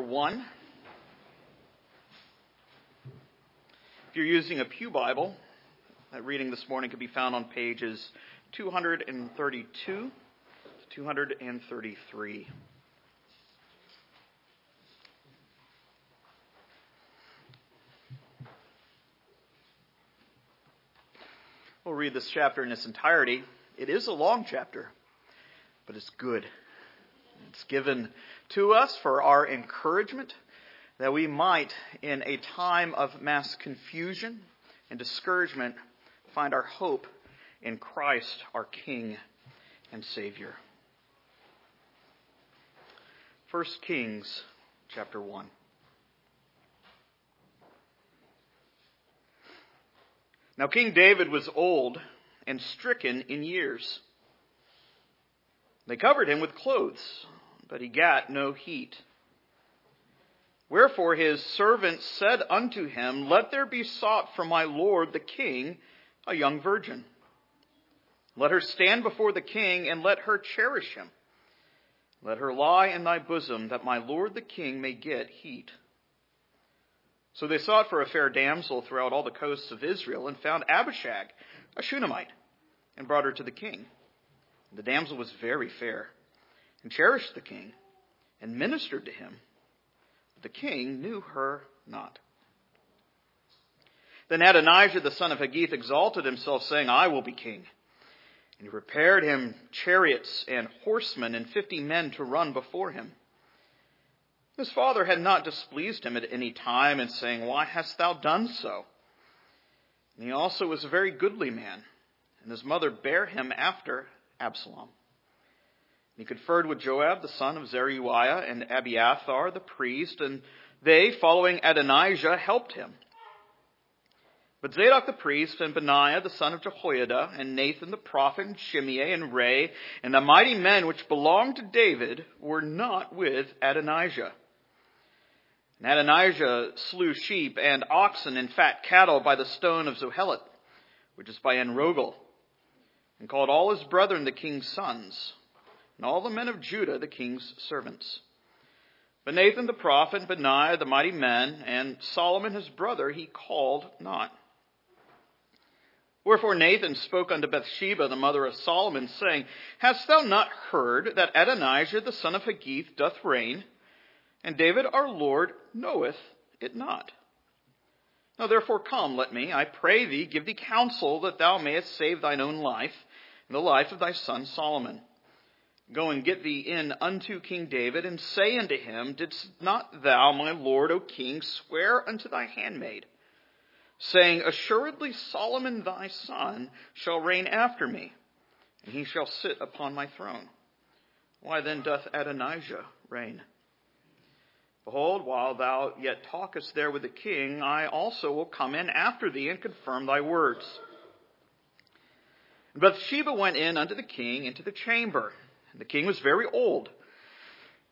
1. If you're using a Pew Bible, that reading this morning can be found on pages 232 to 233. We'll read this chapter in its entirety. It is a long chapter, but it's good. It's given to us for our encouragement that we might, in a time of mass confusion and discouragement, find our hope in Christ, our King and Savior. 1 Kings chapter 1. Now King David was old and stricken in years. They covered him with clothes, but he got no heat. Wherefore his servants said unto him, Let there be sought for my lord the king a young virgin. Let her stand before the king, and let her cherish him. Let her lie in thy bosom, that my lord the king may get heat. So they sought for a fair damsel throughout all the coasts of Israel, and found Abishag, a Shunammite, and brought her to the king. The damsel was very fair, and cherished the king, and ministered to him. But the king knew her not. Then Adonijah the son of Haggith exalted himself, saying, I will be king. And he prepared him chariots and horsemen and fifty men to run before him. His father had not displeased him at any time in saying, Why hast thou done so? And he also was a very goodly man, and his mother bare him after Absalom. He conferred with Joab, the son of Zeruiah, and Abiathar, the priest, and they, following Adonijah, helped him. But Zadok the priest, and Benaiah, the son of Jehoiada, and Nathan the prophet, and Shimei, and Rei, and the mighty men which belonged to David, were not with Adonijah. And Adonijah slew sheep and oxen and fat cattle by the stone of Zoheleth, which is by Enrogel and called all his brethren the king's sons, and all the men of Judah the king's servants. But Nathan the prophet, and Benaiah the mighty men, and Solomon his brother he called not. Wherefore Nathan spoke unto Bathsheba, the mother of Solomon, saying, Hast thou not heard that Adonijah the son of Haggith doth reign? And David our Lord knoweth it not. Now therefore come, let me, I pray thee, give thee counsel that thou mayest save thine own life and the life of thy son Solomon. Go and get thee in unto King David, and say unto him, Didst not thou, my lord, O king, swear unto thy handmaid, saying, Assuredly Solomon thy son shall reign after me, and he shall sit upon my throne. Why then doth Adonijah reign? Behold, while thou yet talkest there with the king, I also will come in after thee and confirm thy words. And Bathsheba went in unto the king into the chamber. The king was very old.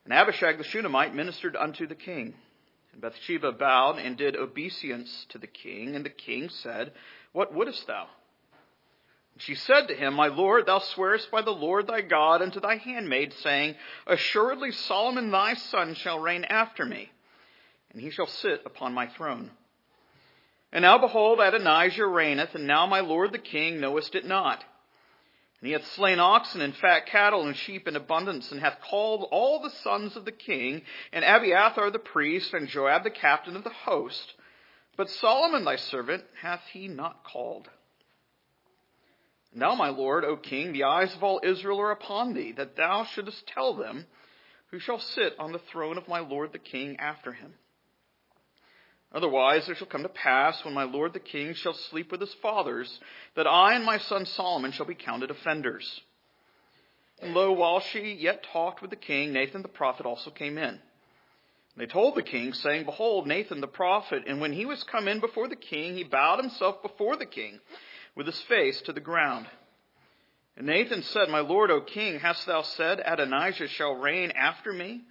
And Abishag the Shunammite ministered unto the king. And Bathsheba bowed and did obeisance to the king. And the king said, What wouldest thou? And she said to him, My lord, thou swearest by the Lord thy God unto thy handmaid, saying, Assuredly Solomon thy son shall reign after me, and he shall sit upon my throne. And now behold, Adonijah reigneth, and now my lord the king knowest it not. And he hath slain oxen and fat cattle and sheep in abundance, and hath called all the sons of the king, and Abiathar the priest, and Joab the captain of the host. But Solomon thy servant hath he not called. Now, my lord, O king, the eyes of all Israel are upon thee, that thou shouldest tell them who shall sit on the throne of my lord the king after him. Otherwise, there shall come to pass, when my lord the king shall sleep with his fathers, that I and my son Solomon shall be counted offenders. And lo, while she yet talked with the king, Nathan the prophet also came in. And they told the king, saying, Behold, Nathan the prophet. And when he was come in before the king, he bowed himself before the king with his face to the ground. And Nathan said, My lord, O king, hast thou said, Adonijah shall reign after me,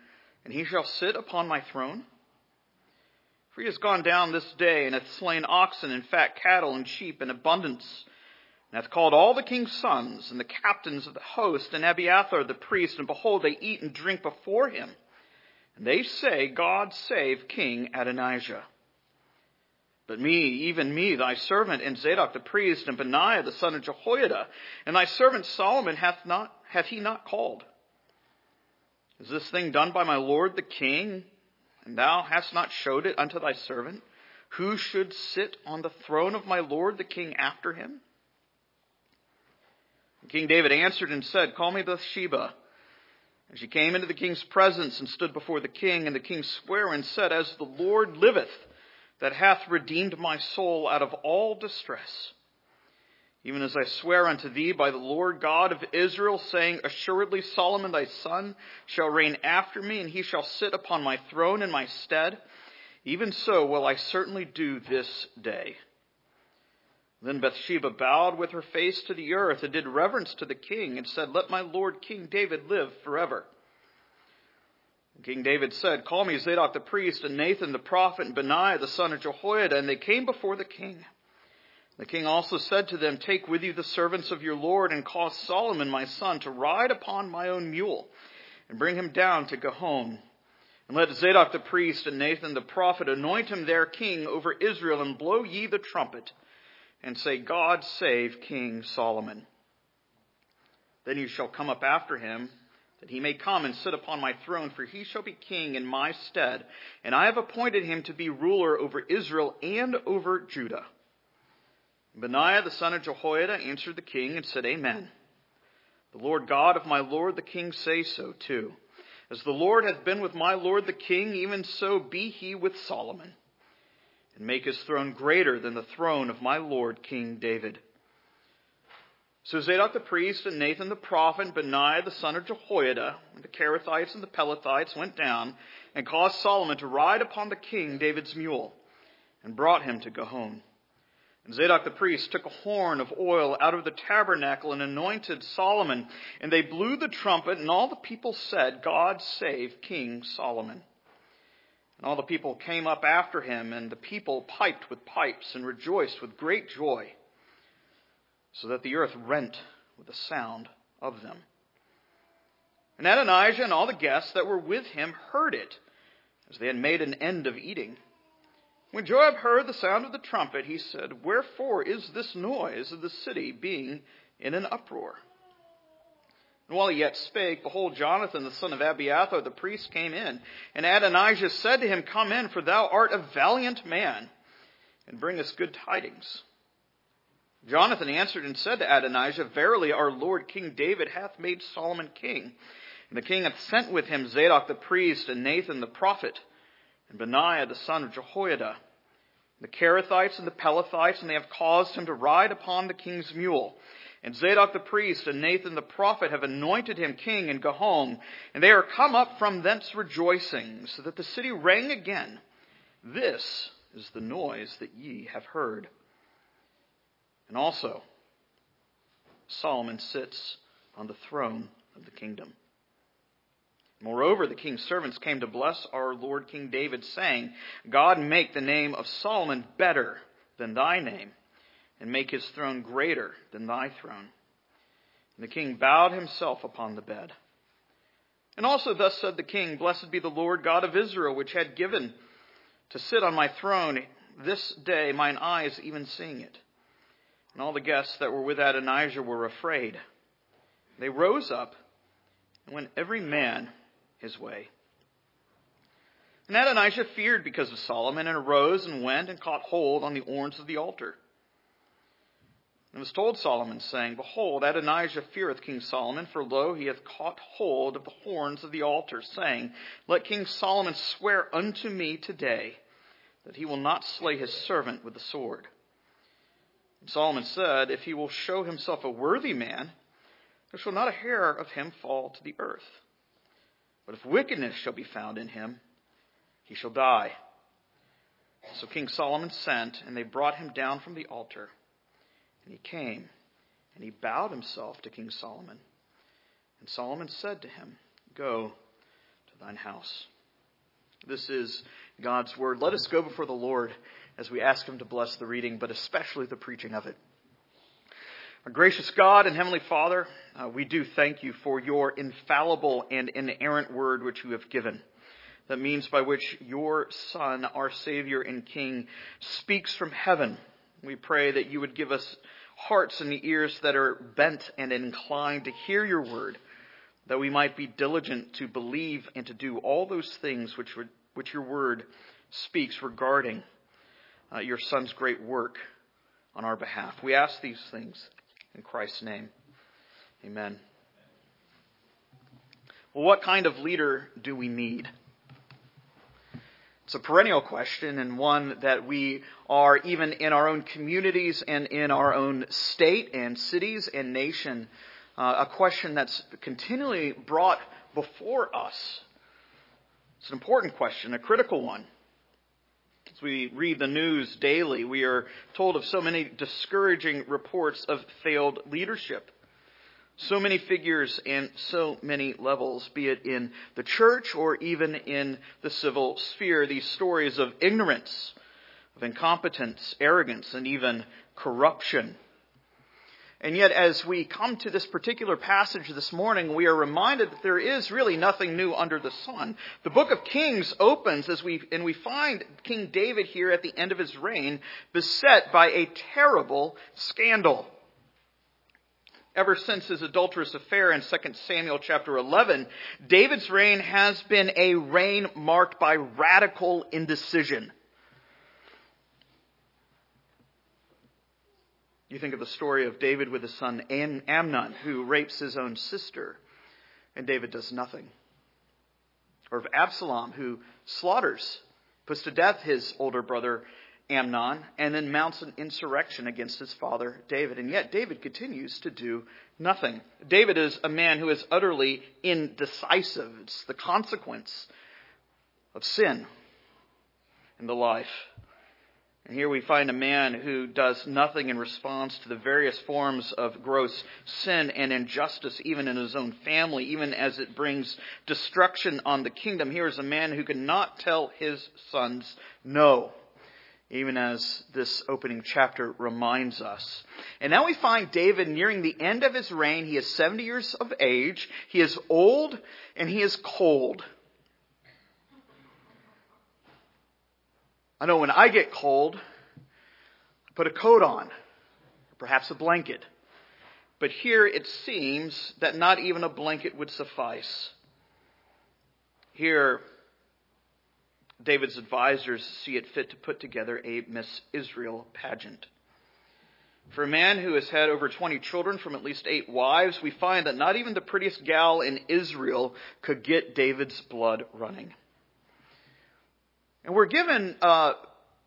and he shall sit upon my throne? For he has gone down this day, and hath slain oxen and fat cattle and sheep in abundance, and hath called all the king's sons, and the captains of the host, and Abiathar the priest, and behold, they eat and drink before him. And they say, God save King Adonijah. But me, even me, thy servant, and Zadok the priest, and Benaiah the son of Jehoiada, and thy servant Solomon hath not hath he not called? Is this thing done by my lord the king, and thou hast not showed it unto thy servant? Who should sit on the throne of my lord the king after him? King David answered and said, Call me Bathsheba. And she came into the king's presence and stood before the king, and the king sware and said, As the Lord liveth, that hath redeemed my soul out of all distress, even as I swear unto thee by the Lord God of Israel, saying, Assuredly Solomon thy son shall reign after me, and he shall sit upon my throne in my stead. Even so will I certainly do this day. Then Bathsheba bowed with her face to the earth and did reverence to the king and said, Let my lord King David live forever. King David said, Call me Zadok the priest and Nathan the prophet and Benaiah the son of Jehoiada. And they came before the king. The king also said to them, Take with you the servants of your lord and cause Solomon my son to ride upon my own mule and bring him down to Gihon. And let Zadok the priest and Nathan the prophet anoint him their king over Israel and blow ye the trumpet and say, God save King Solomon. Then you shall come up after him, that he may come and sit upon my throne, for he shall be king in my stead, and I have appointed him to be ruler over Israel and over Judah. Benaiah the son of Jehoiada answered the king and said, Amen. The Lord God of my Lord the king say so too. As the Lord hath been with my Lord the king, even so be he with Solomon and make his throne greater than the throne of my Lord King David. So Zadok the priest and Nathan the prophet and Benaiah the son of Jehoiada and the Kerethites and the Pelethites went down and caused Solomon to ride upon the king David's mule and brought him to Gihon. And Zadok the priest took a horn of oil out of the tabernacle and anointed Solomon. And they blew the trumpet, and all the people said, God save King Solomon. And all the people came up after him, and the people piped with pipes and rejoiced with great joy, so that the earth rent with the sound of them. And Adonijah and all the guests that were with him heard it, as they had made an end of eating. When Joab heard the sound of the trumpet, he said, Wherefore is this noise of the city being in an uproar? And while he yet spake, behold, Jonathan the son of Abiathar the priest came in. And Adonijah said to him, Come in, for thou art a valiant man, and bring us good tidings. Jonathan answered and said to Adonijah, Verily our Lord King David hath made Solomon king. And the king hath sent with him Zadok the priest, and Nathan the prophet, and Benaiah the son of Jehoiada, the Kerethites and the Pelethites, and they have caused him to ride upon the king's mule. And Zadok the priest and Nathan the prophet have anointed him king in Gihon, and they are come up from thence rejoicing, so that the city rang again. This is the noise that ye have heard. And also, Solomon sits on the throne of the kingdom. Moreover, the king's servants came to bless our Lord King David, saying, God make the name of Solomon better than thy name and make his throne greater than thy throne. And the king bowed himself upon the bed. And also thus said the king, Blessed be the Lord God of Israel, which had given to sit on my throne this day mine eyes even seeing it. And all the guests that were with Adonijah were afraid. They rose up and went every man his way. And Adonijah feared because of Solomon and arose and went and caught hold on the horns of the altar. And was told Solomon, saying, Behold, Adonijah feareth King Solomon, for lo, he hath caught hold of the horns of the altar, saying, Let King Solomon swear unto me today that he will not slay his servant with the sword. And Solomon said, If he will show himself a worthy man, there shall not a hair of him fall to the earth. But if wickedness shall be found in him, he shall die. So King Solomon sent, and they brought him down from the altar. And he came, and he bowed himself to King Solomon. And Solomon said to him, Go to thine house. This is God's word. Let us go before the Lord as we ask him to bless the reading, but especially the preaching of it. Our gracious God and Heavenly Father, uh, we do thank you for your infallible and inerrant word which you have given that means by which your Son, our Savior and King, speaks from heaven. We pray that you would give us hearts and ears that are bent and inclined to hear your word, that we might be diligent to believe and to do all those things which, would, which your word speaks regarding uh, your Son's great work on our behalf. We ask these things in Christ's name. Amen. Well, what kind of leader do we need? It's a perennial question and one that we are, even in our own communities and in our own state and cities and nation, uh, a question that's continually brought before us. It's an important question, a critical one. We read the news daily, we are told of so many discouraging reports of failed leadership. So many figures and so many levels, be it in the church or even in the civil sphere, these stories of ignorance, of incompetence, arrogance, and even corruption. And yet, as we come to this particular passage this morning, we are reminded that there is really nothing new under the sun. The book of Kings opens as we, and we find King David here at the end of his reign beset by a terrible scandal. Ever since his adulterous affair in 2 Samuel chapter 11, David's reign has been a reign marked by radical indecision. You think of the story of David with his son Amnon, who rapes his own sister, and David does nothing. Or of Absalom, who slaughters, puts to death his older brother Amnon, and then mounts an insurrection against his father David. And yet David continues to do nothing. David is a man who is utterly indecisive. It's the consequence of sin in the life. And here we find a man who does nothing in response to the various forms of gross sin and injustice, even in his own family, even as it brings destruction on the kingdom. Here is a man who cannot tell his sons no even as this opening chapter reminds us. And now we find David nearing the end of his reign. He is 70 years of age. He is old and he is cold. I know when I get cold, I put a coat on, perhaps a blanket. But here it seems that not even a blanket would suffice. Here, David's advisors see it fit to put together a Miss Israel pageant. For a man who has had over 20 children from at least eight wives, we find that not even the prettiest gal in Israel could get David's blood running. And we're given a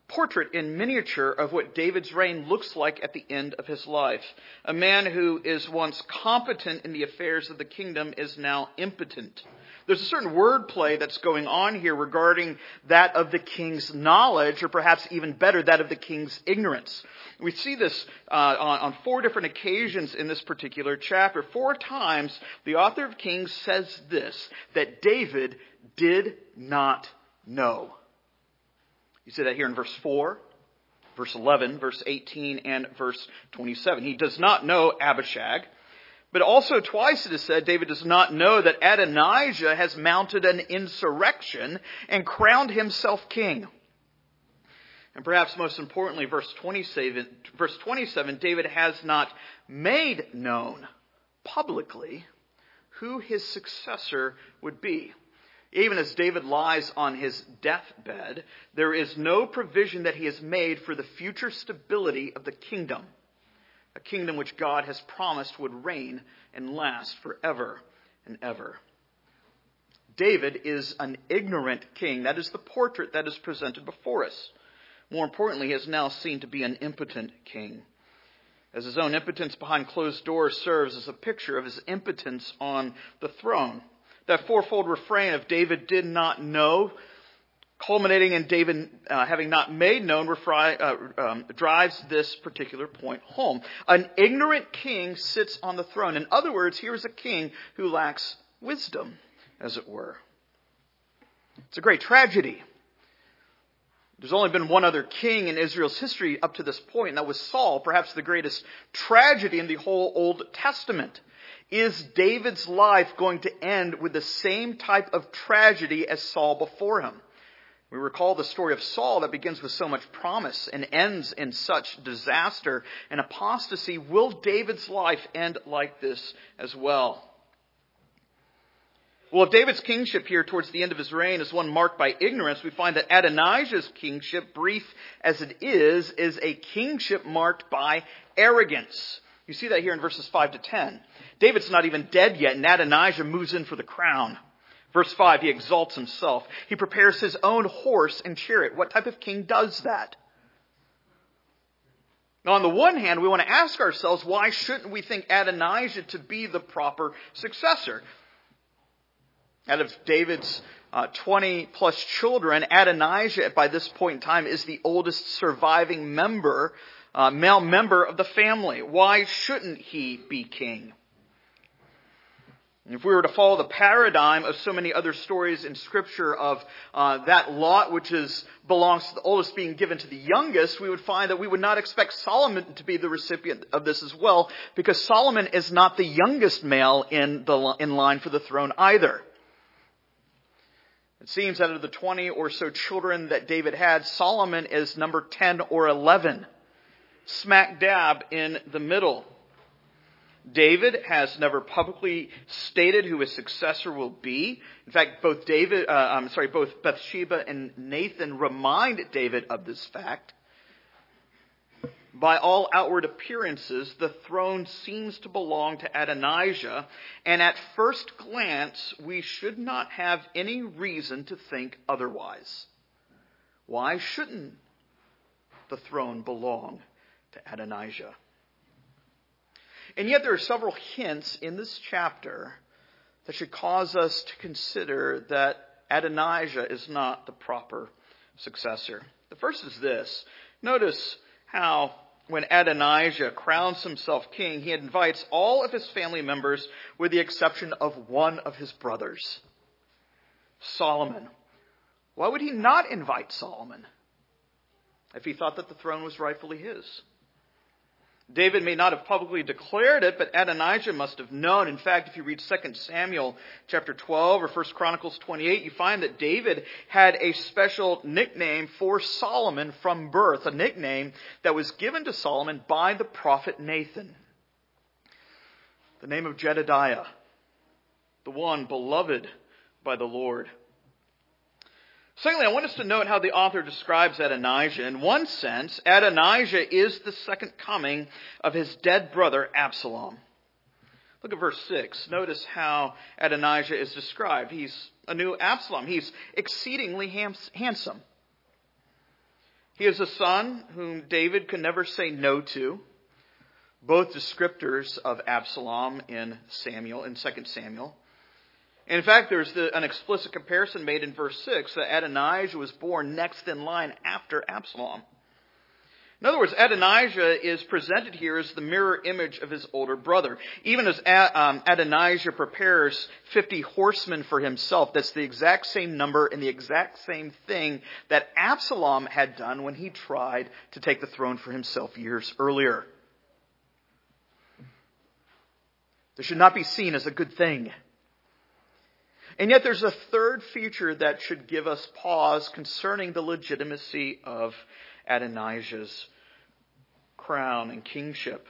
portrait in miniature of what David's reign looks like at the end of his life. A man who is once competent in the affairs of the kingdom is now impotent. There's a certain wordplay that's going on here regarding that of the king's knowledge, or perhaps even better, that of the king's ignorance. We see this uh, on, on four different occasions in this particular chapter. Four times, the author of Kings says this that David did not know. You see that here in verse 4, verse 11, verse 18, and verse 27. He does not know Abishag. But also twice it is said David does not know that Adonijah has mounted an insurrection and crowned himself king. And perhaps most importantly, verse 27, verse 27, David has not made known publicly who his successor would be. Even as David lies on his deathbed, there is no provision that he has made for the future stability of the kingdom a kingdom which God has promised would reign and last forever and ever. David is an ignorant king. That is the portrait that is presented before us. More importantly, he is now seen to be an impotent king. As his own impotence behind closed doors serves as a picture of his impotence on the throne. That fourfold refrain of David did not know culminating in David uh, having not made known uh, um, drives this particular point home. An ignorant king sits on the throne. In other words, here is a king who lacks wisdom, as it were. It's a great tragedy. There's only been one other king in Israel's history up to this point, and that was Saul, perhaps the greatest tragedy in the whole Old Testament. Is David's life going to end with the same type of tragedy as Saul before him? We recall the story of Saul that begins with so much promise and ends in such disaster and apostasy. Will David's life end like this as well? Well, if David's kingship here towards the end of his reign is one marked by ignorance, we find that Adonijah's kingship, brief as it is, is a kingship marked by arrogance. You see that here in verses 5 to 10. David's not even dead yet, and Adonijah moves in for the crown. Verse 5, he exalts himself. He prepares his own horse and chariot. What type of king does that? Now, on the one hand, we want to ask ourselves, why shouldn't we think Adonijah to be the proper successor? Out of David's uh, 20 plus children, Adonijah by this point in time is the oldest surviving member, uh, male member of the family. Why shouldn't he be king? If we were to follow the paradigm of so many other stories in Scripture of uh, that lot which is belongs to the oldest being given to the youngest, we would find that we would not expect Solomon to be the recipient of this as well, because Solomon is not the youngest male in the in line for the throne either. It seems out of the 20 or so children that David had, Solomon is number 10 or 11, smack dab in the middle. David has never publicly stated who his successor will be. In fact, both David, uh, I'm sorry, both Bathsheba and Nathan remind David of this fact. By all outward appearances, the throne seems to belong to Adonijah, and at first glance, we should not have any reason to think otherwise. Why shouldn't the throne belong to Adonijah? And yet, there are several hints in this chapter that should cause us to consider that Adonijah is not the proper successor. The first is this. Notice how when Adonijah crowns himself king, he invites all of his family members with the exception of one of his brothers, Solomon. Why would he not invite Solomon if he thought that the throne was rightfully his? David may not have publicly declared it, but Adonijah must have known. In fact, if you read 2 Samuel chapter 12 or 1 Chronicles 28, you find that David had a special nickname for Solomon from birth, a nickname that was given to Solomon by the prophet Nathan. The name of Jedidiah, the one beloved by the Lord. Secondly, I want us to note how the author describes Adonijah. In one sense, Adonijah is the second coming of his dead brother Absalom. Look at verse 6. Notice how Adonijah is described. He's a new Absalom. He's exceedingly handsome. He is a son whom David could never say no to. Both descriptors of Absalom in Samuel, in 2 Samuel. In fact, there's the, an explicit comparison made in verse 6 that Adonijah was born next in line after Absalom. In other words, Adonijah is presented here as the mirror image of his older brother. Even as um, Adonijah prepares 50 horsemen for himself, that's the exact same number and the exact same thing that Absalom had done when he tried to take the throne for himself years earlier. This should not be seen as a good thing. And yet there's a third feature that should give us pause concerning the legitimacy of Adonijah's crown and kingship.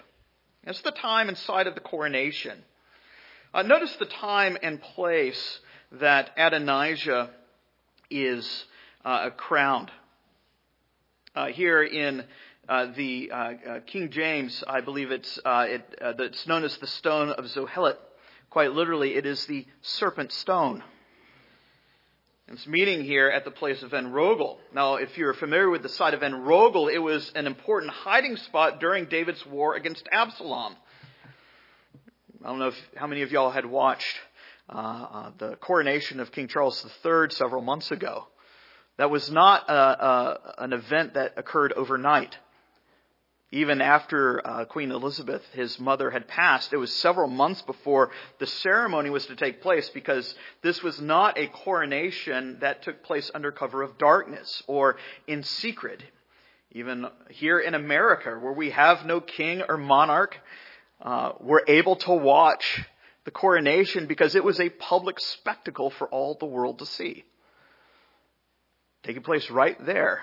It's the time and site of the coronation. Uh, notice the time and place that Adonijah is uh, crowned. Uh, here in uh, the uh, uh, King James, I believe it's, it, it's known as the stone of Zoheleth. Quite literally, it is the serpent stone. It's meeting here at the place of Enrogel. Now, if you're familiar with the site of Enrogel, it was an important hiding spot during David's war against Absalom. I don't know if, how many of y'all had watched uh, uh, the coronation of King Charles III several months ago. That was not a, a, an event that occurred overnight. Even after uh, Queen Elizabeth, his mother, had passed, it was several months before the ceremony was to take place because this was not a coronation that took place under cover of darkness or in secret. Even here in America, where we have no king or monarch, uh, we're able to watch the coronation because it was a public spectacle for all the world to see. Taking place right there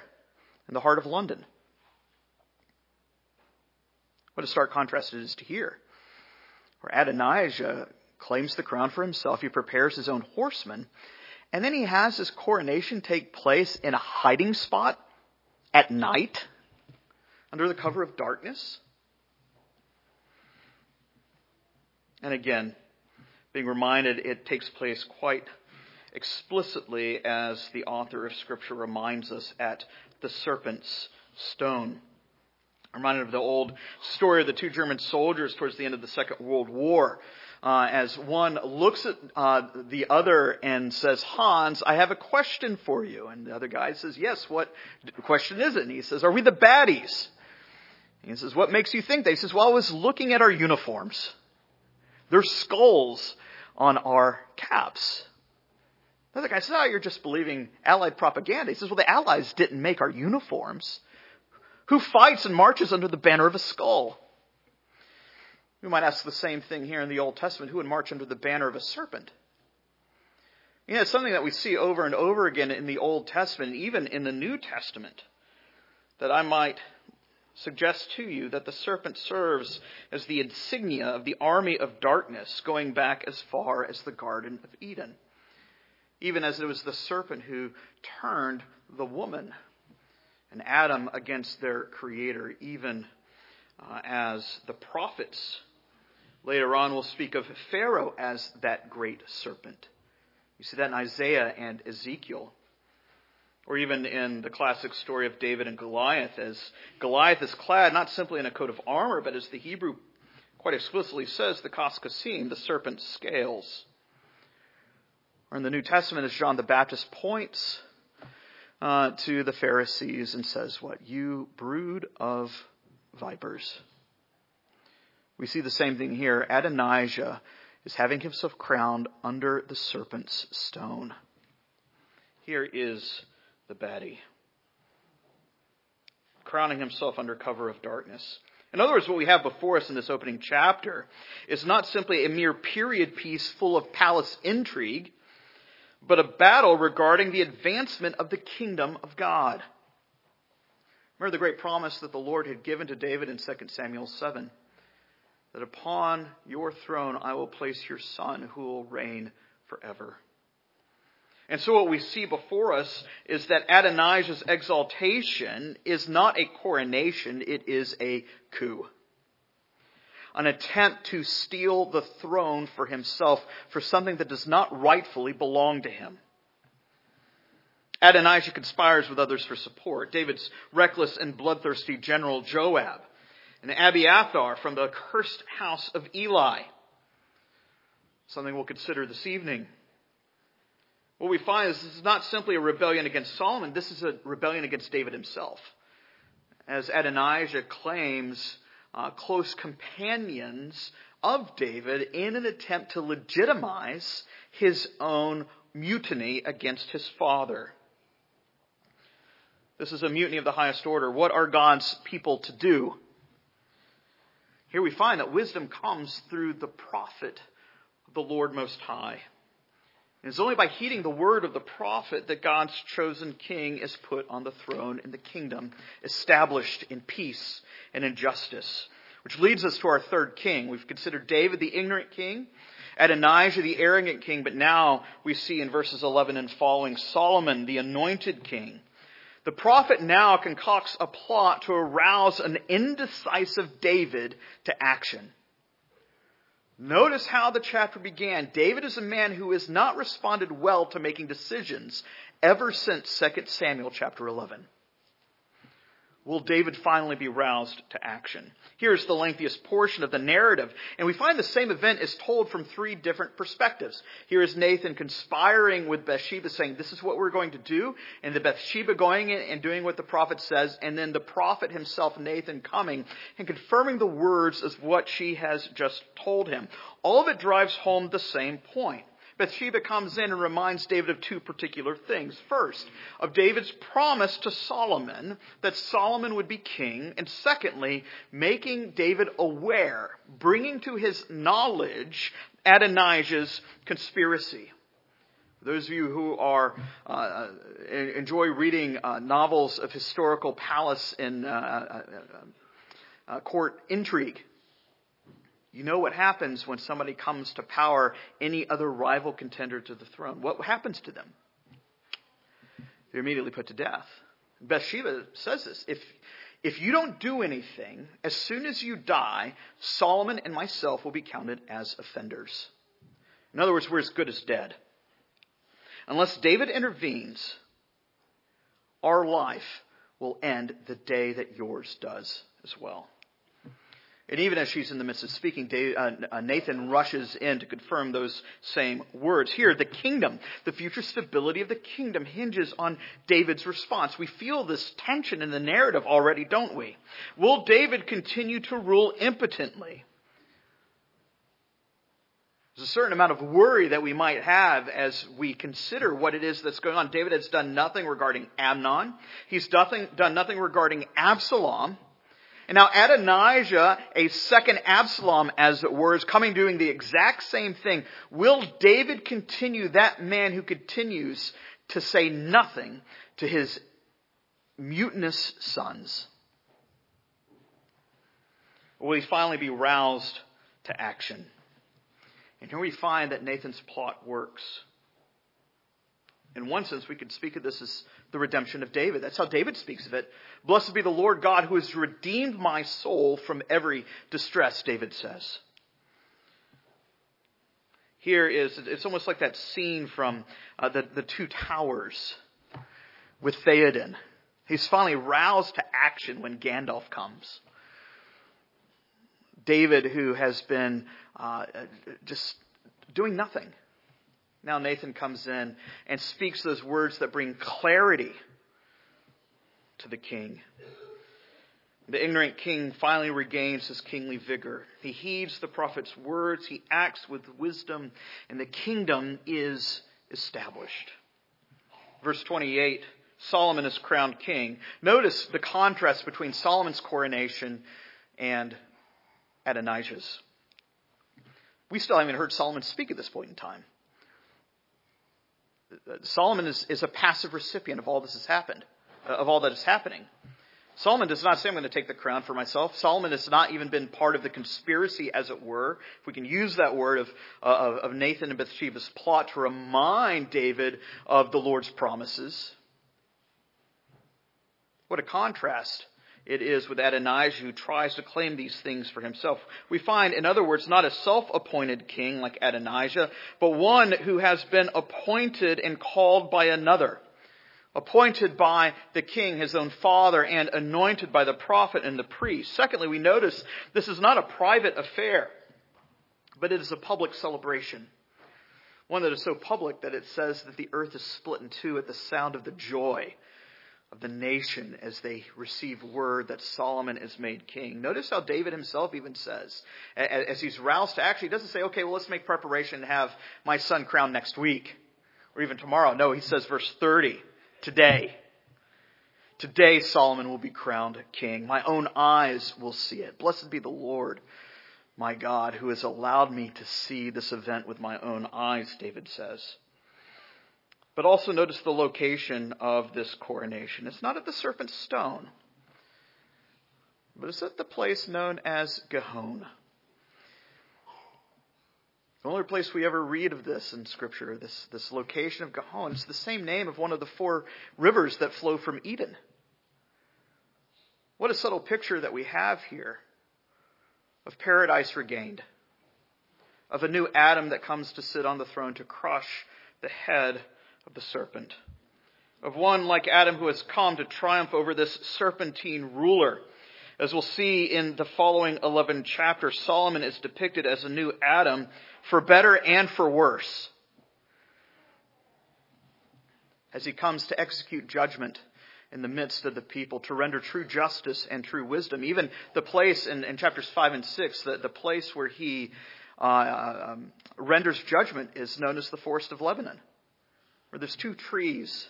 in the heart of London. What a stark contrast it is to here, where Adonijah claims the crown for himself. He prepares his own horsemen. And then he has his coronation take place in a hiding spot at night under the cover of darkness. And again, being reminded it takes place quite explicitly as the author of Scripture reminds us at the serpent's stone. I'm reminded of the old story of the two German soldiers towards the end of the Second World War. Uh, as one looks at uh, the other and says, Hans, I have a question for you. And the other guy says, Yes, what question is it? And he says, Are we the baddies? And he says, What makes you think that? He says, Well, I was looking at our uniforms. There's skulls on our caps. The other guy says, Oh, you're just believing Allied propaganda. He says, Well, the Allies didn't make our uniforms. Who fights and marches under the banner of a skull? We might ask the same thing here in the Old Testament. Who would march under the banner of a serpent? You know, it's something that we see over and over again in the Old Testament, even in the New Testament, that I might suggest to you that the serpent serves as the insignia of the army of darkness going back as far as the Garden of Eden. Even as it was the serpent who turned the woman and Adam against their creator, even uh, as the prophets. Later on, we'll speak of Pharaoh as that great serpent. You see that in Isaiah and Ezekiel. Or even in the classic story of David and Goliath, as Goliath is clad not simply in a coat of armor, but as the Hebrew quite explicitly says, the kaskasim, the serpent's scales. Or in the New Testament, as John the Baptist points uh, to the Pharisees and says, What? You brood of vipers. We see the same thing here. Adonijah is having himself crowned under the serpent's stone. Here is the baddie, crowning himself under cover of darkness. In other words, what we have before us in this opening chapter is not simply a mere period piece full of palace intrigue but a battle regarding the advancement of the kingdom of God. Remember the great promise that the Lord had given to David in 2 Samuel 7 that upon your throne I will place your son who will reign forever. And so what we see before us is that Adonijah's exaltation is not a coronation, it is a coup an attempt to steal the throne for himself for something that does not rightfully belong to him. Adonijah conspires with others for support. David's reckless and bloodthirsty general Joab, and Abiathar from the cursed house of Eli. Something we'll consider this evening. What we find is this is not simply a rebellion against Solomon, this is a rebellion against David himself. As Adonijah claims uh, close companions of David in an attempt to legitimize his own mutiny against his father. This is a mutiny of the highest order. What are God's people to do? Here we find that wisdom comes through the prophet the Lord Most High. It's only by heeding the word of the prophet that God's chosen king is put on the throne in the kingdom, established in peace and in justice. Which leads us to our third king. We've considered David the ignorant king, Adonijah the arrogant king, but now we see in verses 11 and following Solomon the anointed king. The prophet now concocts a plot to arouse an indecisive David to action. Notice how the chapter began. David is a man who has not responded well to making decisions ever since 2 Samuel chapter 11. Will David finally be roused to action. Here's the lengthiest portion of the narrative, and we find the same event is told from three different perspectives. Here is Nathan conspiring with Bathsheba saying, this is what we're going to do, and the Bathsheba going in and doing what the prophet says, and then the prophet himself, Nathan, coming and confirming the words as what she has just told him. All of it drives home the same point. Bathsheba comes in and reminds David of two particular things. First, of David's promise to Solomon that Solomon would be king, and secondly, making David aware, bringing to his knowledge Adonijah's conspiracy. Those of you who are uh, uh enjoy reading uh, novels of historical palace and uh, uh, uh court intrigue, you know what happens when somebody comes to power any other rival contender to the throne. What happens to them? They're immediately put to death. Bathsheba says this. If, if you don't do anything, as soon as you die, Solomon and myself will be counted as offenders. In other words, we're as good as dead. Unless David intervenes, our life will end the day that yours does as well. And even as she's in the midst of speaking, uh, uh, Nathan rushes in to confirm those same words. Here, the kingdom, the future stability of the kingdom hinges on David's response. We feel this tension in the narrative already, don't we? Will David continue to rule impotently? There's a certain amount of worry that we might have as we consider what it is that's going on. David has done nothing regarding Amnon. He's done nothing regarding Absalom. And now Adonijah, a second Absalom, as it were, is coming doing the exact same thing. Will David continue that man who continues to say nothing to his mutinous sons? Or will he finally be roused to action? And here we find that Nathan's plot works. In one sense, we could speak of this as the redemption of David. That's how David speaks of it. Blessed be the Lord God who has redeemed my soul from every distress, David says. Here is, it's almost like that scene from uh, the, the Two Towers with Theoden. He's finally roused to action when Gandalf comes. David, who has been uh, just doing nothing now Nathan comes in and speaks those words that bring clarity to the king. The ignorant king finally regains his kingly vigor. He heeds the prophet's words, he acts with wisdom, and the kingdom is established. Verse 28 Solomon is crowned king. Notice the contrast between Solomon's coronation and Adonijah's. We still haven't heard Solomon speak at this point in time. Solomon is, is a passive recipient of all this has happened, uh, of all that is happening. Solomon does not say, I'm going to take the crown for myself. Solomon has not even been part of the conspiracy, as it were. If we can use that word of, uh, of Nathan and Bathsheba's plot to remind David of the Lord's promises. What a contrast it is with Adonijah who tries to claim these things for himself. We find, in other words, not a self-appointed king like Adonijah, but one who has been appointed and called by another. Appointed by the king, his own father, and anointed by the prophet and the priest. Secondly, we notice this is not a private affair, but it is a public celebration. One that is so public that it says that the earth is split in two at the sound of the joy of the nation as they receive word that Solomon is made king. Notice how David himself even says, as he's roused to action, he doesn't say, okay, well, let's make preparation and have my son crowned next week or even tomorrow. No, he says, verse 30, today. Today Solomon will be crowned king. My own eyes will see it. Blessed be the Lord, my God, who has allowed me to see this event with my own eyes, David says. But also notice the location of this coronation. It's not at the serpent's stone, but it's at the place known as Gihon. The only place we ever read of this in Scripture, this, this location of Gihon, it's the same name of one of the four rivers that flow from Eden. What a subtle picture that we have here of paradise regained, of a new Adam that comes to sit on the throne to crush the head of the serpent. of one like Adam who has come to triumph over this serpentine ruler. As we'll see in the following 11 chapters, Solomon is depicted as a new Adam for better and for worse. As he comes to execute judgment in the midst of the people, to render true justice and true wisdom. Even the place in, in chapters 5 and 6, the, the place where he uh, um, renders judgment is known as the Forest of Lebanon, where there's two trees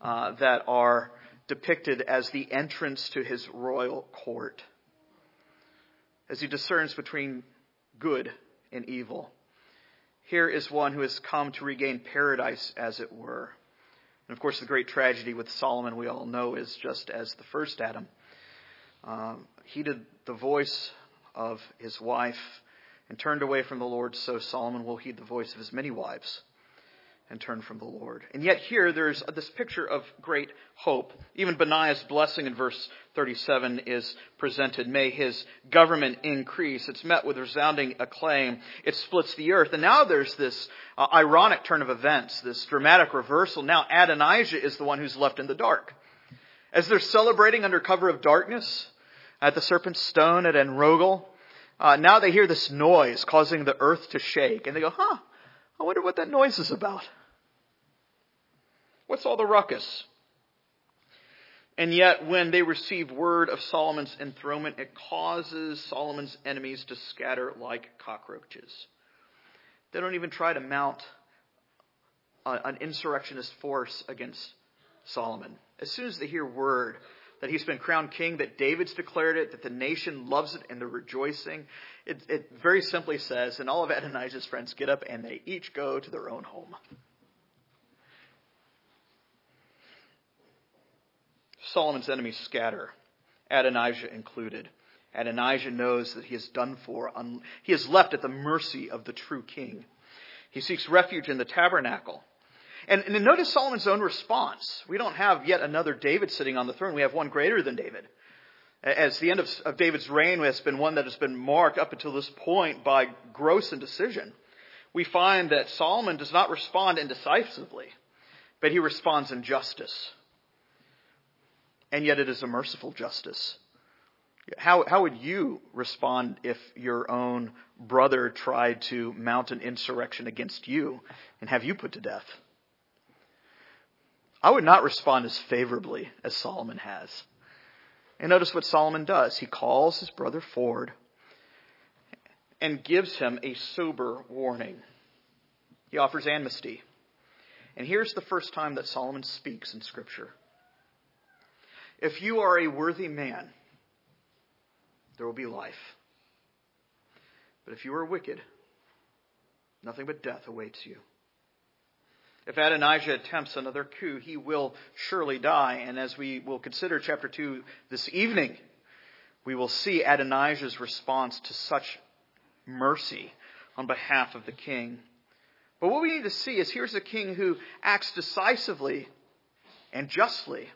uh, that are depicted as the entrance to his royal court. As he discerns between good and evil. Here is one who has come to regain paradise, as it were. And of course, the great tragedy with Solomon, we all know, is just as the first Adam um, heeded the voice of his wife and turned away from the Lord, so Solomon will heed the voice of his many wives and turn from the Lord. And yet here there's this picture of great hope. Even Benaiah's blessing in verse 37 is presented. May his government increase. It's met with resounding acclaim. It splits the earth. And now there's this uh, ironic turn of events, this dramatic reversal. Now Adonijah is the one who's left in the dark. As they're celebrating under cover of darkness at the serpent's stone at Enrogel, uh, now they hear this noise causing the earth to shake. And they go, huh, I wonder what that noise is about. What's all the ruckus? And yet, when they receive word of Solomon's enthronement, it causes Solomon's enemies to scatter like cockroaches. They don't even try to mount an insurrectionist force against Solomon. As soon as they hear word that he's been crowned king, that David's declared it, that the nation loves it and they're rejoicing. It, it very simply says, and all of Adonijah's friends get up and they each go to their own home. Solomon's enemies scatter, Adonijah included. Adonijah knows that he is done for. He is left at the mercy of the true king. He seeks refuge in the tabernacle. And, and notice Solomon's own response. We don't have yet another David sitting on the throne. We have one greater than David. As the end of, of David's reign has been one that has been marked up until this point by gross indecision, we find that Solomon does not respond indecisively, but he responds in justice. And yet it is a merciful justice. How, how would you respond if your own brother tried to mount an insurrection against you and have you put to death? I would not respond as favorably as Solomon has. And notice what Solomon does. He calls his brother forward and gives him a sober warning. He offers amnesty. And here's the first time that Solomon speaks in Scripture. If you are a worthy man, there will be life. But if you are wicked, nothing but death awaits you. If Adonijah attempts another coup, he will surely die. And as we will consider chapter 2 this evening, we will see Adonijah's response to such mercy on behalf of the king. But what we need to see is here's a king who acts decisively and justly,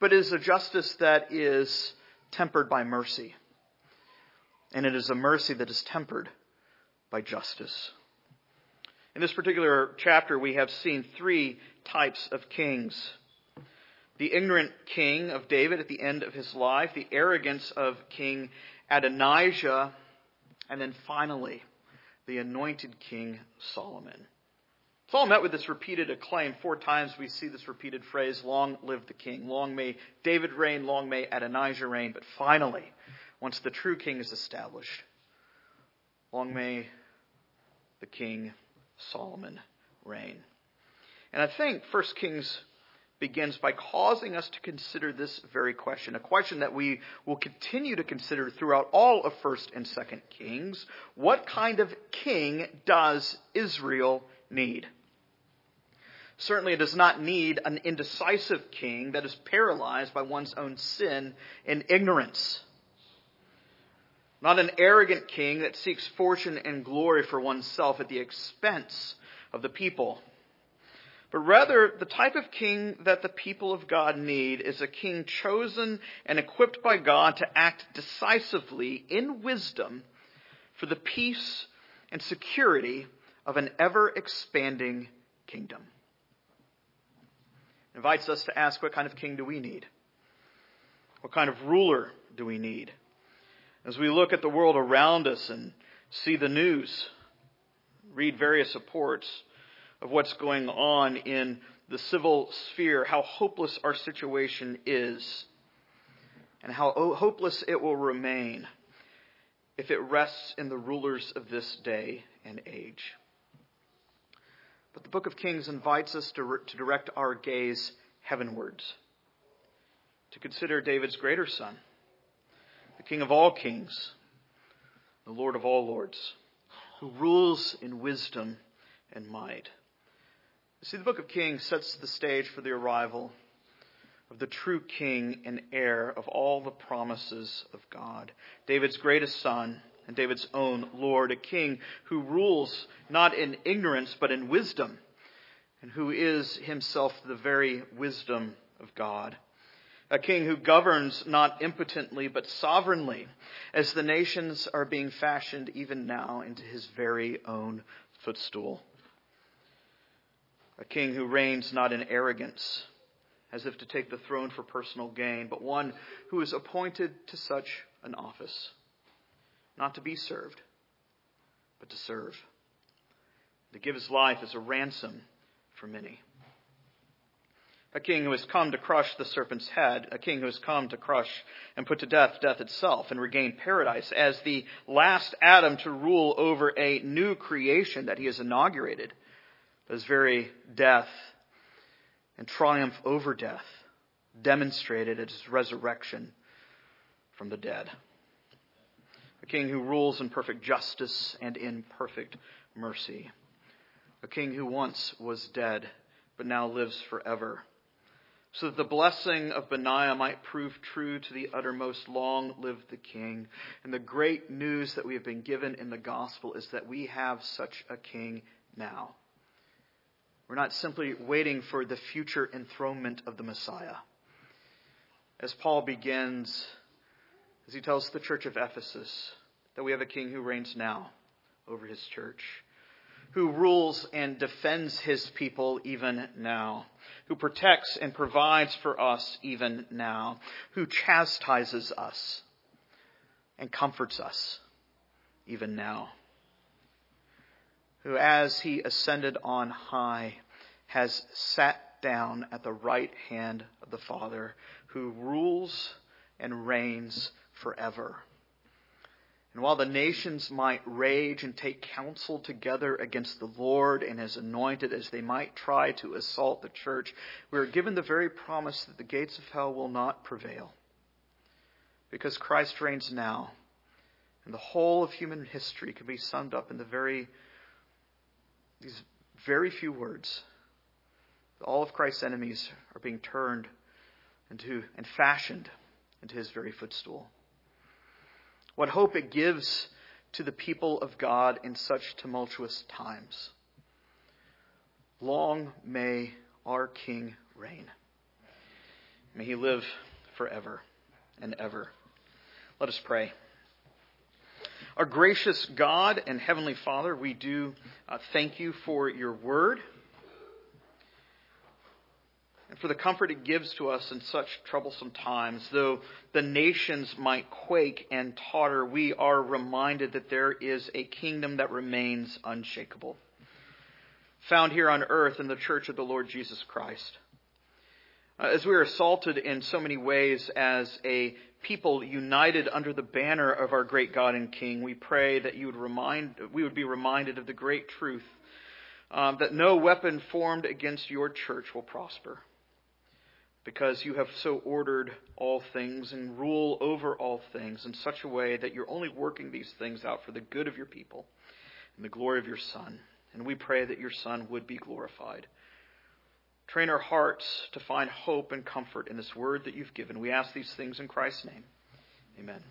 but is a justice that is tempered by mercy. And it is a mercy that is tempered by justice. In this particular chapter, we have seen three types of kings. The ignorant king of David at the end of his life, the arrogance of King Adonijah, and then finally, the anointed King Solomon. It's all met with this repeated acclaim. Four times we see this repeated phrase, long live the king. Long may David reign, long may Adonijah reign. But finally, once the true king is established, long may the king Solomon reign. And I think 1 Kings begins by causing us to consider this very question, a question that we will continue to consider throughout all of 1st and 2nd Kings. What kind of king does Israel need? Certainly, it does not need an indecisive king that is paralyzed by one's own sin and ignorance. Not an arrogant king that seeks fortune and glory for oneself at the expense of the people. But rather, the type of king that the people of God need is a king chosen and equipped by God to act decisively in wisdom for the peace and security of an ever expanding kingdom. invites us to ask what kind of king do we need? What kind of ruler do we need? As we look at the world around us and see the news, read various reports of what's going on in the civil sphere, how hopeless our situation is, and how hopeless it will remain if it rests in the rulers of this day and age. But the book of Kings invites us to, to direct our gaze heavenwards, to consider David's greater son, the King of all kings, the Lord of all lords, who rules in wisdom and might. See, the book of Kings sets the stage for the arrival of the true king and heir of all the promises of God, David's greatest son and David's own Lord, a king who rules not in ignorance but in wisdom, and who is himself the very wisdom of God. A king who governs not impotently but sovereignly, as the nations are being fashioned even now into his very own footstool. A king who reigns not in arrogance, as if to take the throne for personal gain, but one who is appointed to such an office, not to be served, but to serve, to give his life as a ransom for many. A king who has come to crush the serpent's head, a king who has come to crush and put to death death itself and regain paradise as the last Adam to rule over a new creation that he has inaugurated his very death and triumph over death demonstrated at his resurrection from the dead. A king who rules in perfect justice and in perfect mercy. A king who once was dead, but now lives forever. So that the blessing of Benaiah might prove true to the uttermost. Long live the king. And the great news that we have been given in the gospel is that we have such a king now. We're not simply waiting for the future enthronement of the Messiah. As Paul begins, as he tells the church of Ephesus, that we have a king who reigns now over his church, who rules and defends his people even now, who protects and provides for us even now, who chastises us and comforts us even now who, as he ascended on high, has sat down at the right hand of the Father, who rules and reigns forever. And while the nations might rage and take counsel together against the Lord and his anointed as they might try to assault the church, we are given the very promise that the gates of hell will not prevail. Because Christ reigns now, and the whole of human history can be summed up in the very these very few words, all of Christ's enemies are being turned into and fashioned into his very footstool. What hope it gives to the people of God in such tumultuous times. Long may our King reign. May he live forever and ever. Let us pray. Our gracious God and Heavenly Father, we do uh, thank you for your word and for the comfort it gives to us in such troublesome times. Though the nations might quake and totter, we are reminded that there is a kingdom that remains unshakable, found here on earth in the church of the Lord Jesus Christ. Uh, as we are assaulted in so many ways as a people united under the banner of our great God and King, we pray that you would remind, we would be reminded of the great truth um, that no weapon formed against your church will prosper. Because you have so ordered all things and rule over all things in such a way that you're only working these things out for the good of your people and the glory of your Son. And we pray that your Son would be glorified. Train our hearts to find hope and comfort in this word that you've given. We ask these things in Christ's name. Amen.